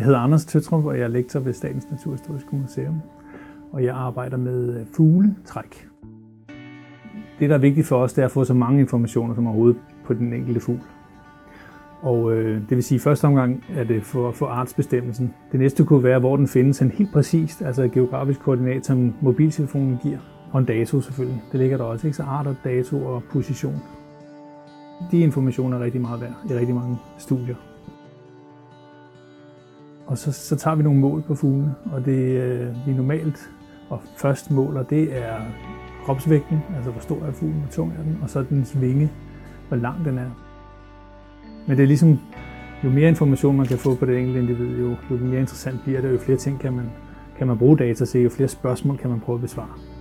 Jeg hedder Anders Tøtrup, og jeg er lektor ved Statens Naturhistoriske Museum. Og jeg arbejder med øh, fugletræk. Det, der er vigtigt for os, det er at få så mange informationer som overhovedet på den enkelte fugl. Og øh, det vil sige, at første omgang er det for, for artsbestemmelsen. Det næste kunne være, hvor den findes en helt præcist, altså et geografisk koordinat, som mobiltelefonen giver. Og en dato selvfølgelig. Det ligger der også, ikke? Så art og dato og position. De informationer er rigtig meget værd i rigtig mange studier. Og så, så tager vi nogle mål på fuglene, og det øh, vi normalt og først måler, det er kropsvægten, altså hvor stor er fuglen, hvor tung er den, og så dens vinge, hvor lang den er. Men det er ligesom, jo mere information man kan få på det enkelte individ, jo, jo mere interessant bliver det, jo flere ting kan man, kan man bruge data til, jo flere spørgsmål kan man prøve at besvare.